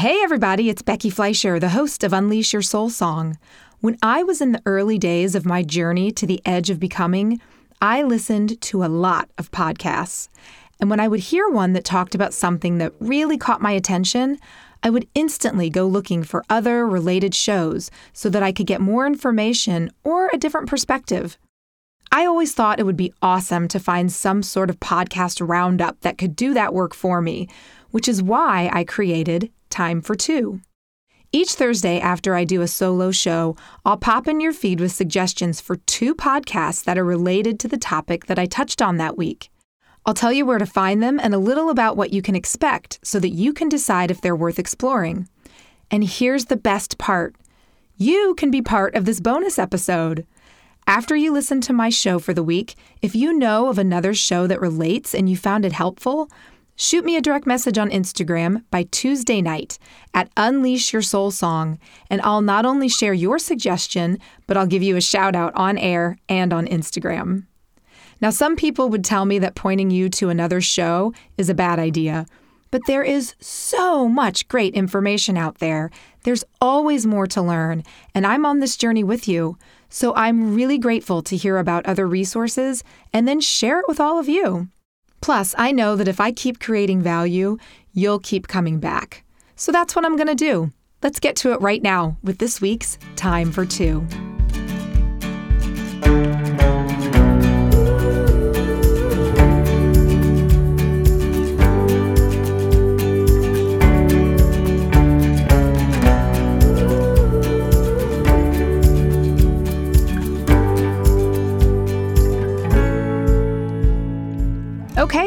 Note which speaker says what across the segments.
Speaker 1: Hey, everybody, it's Becky Fleischer, the host of Unleash Your Soul Song. When I was in the early days of my journey to the edge of becoming, I listened to a lot of podcasts. And when I would hear one that talked about something that really caught my attention, I would instantly go looking for other related shows so that I could get more information or a different perspective. I always thought it would be awesome to find some sort of podcast roundup that could do that work for me, which is why I created Time for Two. Each Thursday after I do a solo show, I'll pop in your feed with suggestions for two podcasts that are related to the topic that I touched on that week. I'll tell you where to find them and a little about what you can expect so that you can decide if they're worth exploring. And here's the best part you can be part of this bonus episode. After you listen to my show for the week, if you know of another show that relates and you found it helpful, shoot me a direct message on Instagram by Tuesday night at Unleash Your Soul Song, and I'll not only share your suggestion, but I'll give you a shout out on air and on Instagram. Now, some people would tell me that pointing you to another show is a bad idea, but there is so much great information out there. There's always more to learn, and I'm on this journey with you. So I'm really grateful to hear about other resources and then share it with all of you. Plus, I know that if I keep creating value, you'll keep coming back. So that's what I'm going to do. Let's get to it right now with this week's Time for Two.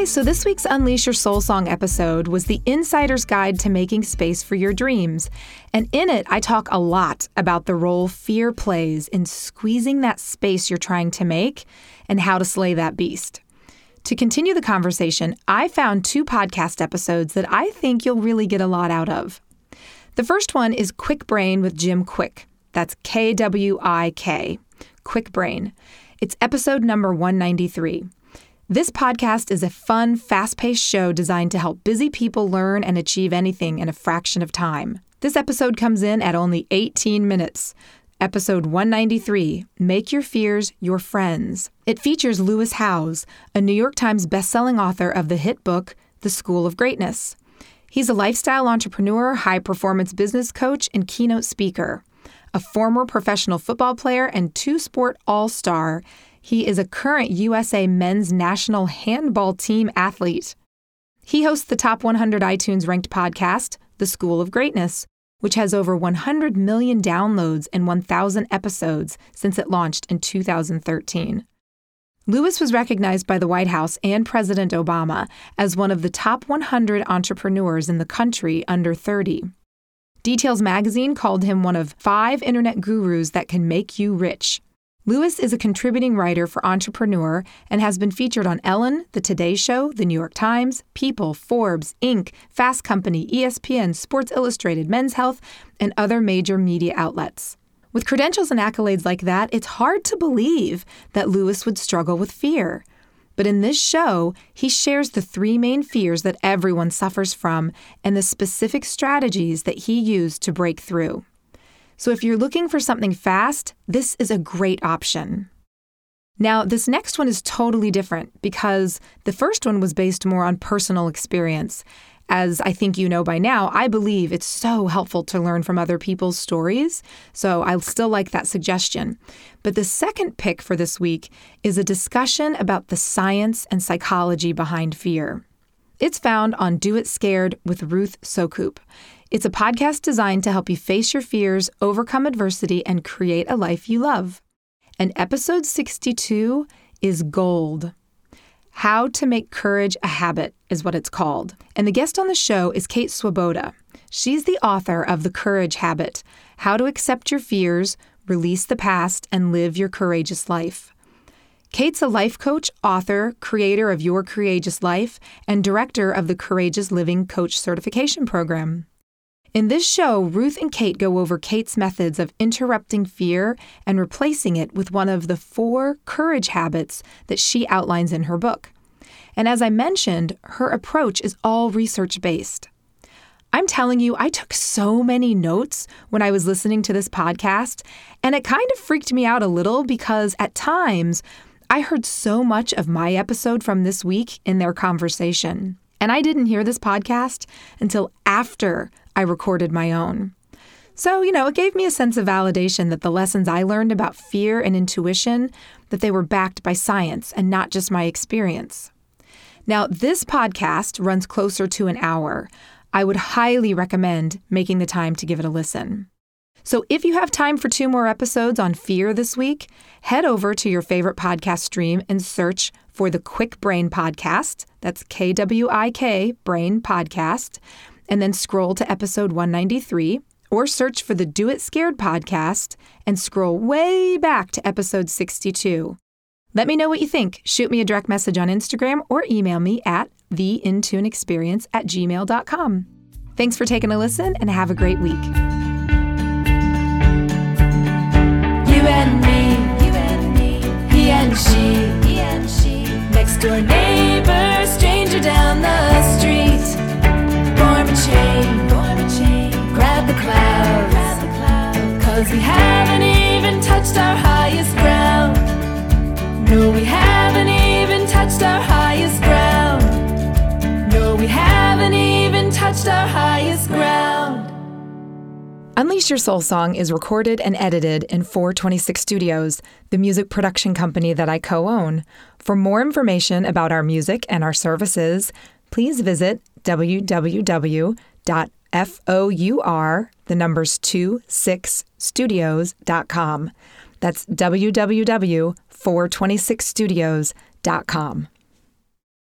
Speaker 1: So this week's Unleash Your Soul Song episode was the insider's guide to making space for your dreams. And in it, I talk a lot about the role fear plays in squeezing that space you're trying to make and how to slay that beast. To continue the conversation, I found two podcast episodes that I think you'll really get a lot out of. The first one is Kwik Brain with Jim Kwik. That's K W I K, Kwik Brain. It's episode number 193. This podcast is a fun, fast paced show designed to help busy people learn and achieve anything in a fraction of time. This episode comes in at only 18 minutes. Episode 193 Make Your Fears Your Friends. It features Lewis Howes, a New York Times bestselling author of the hit book, The School of Greatness. He's a lifestyle entrepreneur, high performance business coach, and keynote speaker. A former professional football player and two sport all star, he is a current USA men's national handball team athlete. He hosts the top 100 iTunes ranked podcast, The School of Greatness, which has over 100 million downloads and 1,000 episodes since it launched in 2013. Lewis was recognized by the White House and President Obama as one of the top 100 entrepreneurs in the country under 30. Details magazine called him one of five internet gurus that can make you rich. Lewis is a contributing writer for Entrepreneur and has been featured on Ellen, The Today Show, The New York Times, People, Forbes, Inc., Fast Company, ESPN, Sports Illustrated, Men's Health, and other major media outlets. With credentials and accolades like that, it's hard to believe that Lewis would struggle with fear. But in this show, he shares the three main fears that everyone suffers from and the specific strategies that he used to break through. So if you're looking for something fast, this is a great option. Now, this next one is totally different because the first one was based more on personal experience. As I think you know by now, I believe it's so helpful to learn from other people's stories, so I still like that suggestion. But the second pick for this week is a discussion about the science and psychology behind fear. It's found on Do It Scared with Ruth Soukup. It's a podcast designed to help you face your fears, overcome adversity, and create a life you love. And episode 62 is gold. How to Make Courage a Habit is what it's called. And the guest on the show is Kate Swoboda. She's the author of The Courage Habit How to Accept Your Fears, Release the Past, and Live Your Courageous Life. Kate's a life coach, author, creator of Your Courageous Life, and director of the Courageous Living Coach Certification Program. In this show, Ruth and Kate go over Kate's methods of interrupting fear and replacing it with one of the four courage habits that she outlines in her book. And as I mentioned, her approach is all research based. I'm telling you, I took so many notes when I was listening to this podcast, and it kind of freaked me out a little because at times I heard so much of my episode from this week in their conversation. And I didn't hear this podcast until after I recorded my own. So, you know, it gave me a sense of validation that the lessons I learned about fear and intuition that they were backed by science and not just my experience. Now, this podcast runs closer to an hour. I would highly recommend making the time to give it a listen. So, if you have time for two more episodes on fear this week, head over to your favorite podcast stream and search for the Kwik Brain Podcast. That's K W I K Brain Podcast. And then scroll to episode 193, or search for the Do It Scared podcast and scroll way back to episode 62. Let me know what you think. Shoot me a direct message on Instagram or email me at theintuneexperience at gmail.com. Thanks for taking a listen and have a great week.
Speaker 2: Cause we haven't even touched our highest ground. No, we haven't even touched our highest ground. No, we haven't even touched our highest ground.
Speaker 1: Unleash Your Soul Song is recorded and edited in 426 Studios, the music production company that I co own. For more information about our music and our services, please visit www.four, the numbers 26studios.com. That's www.426studios.com.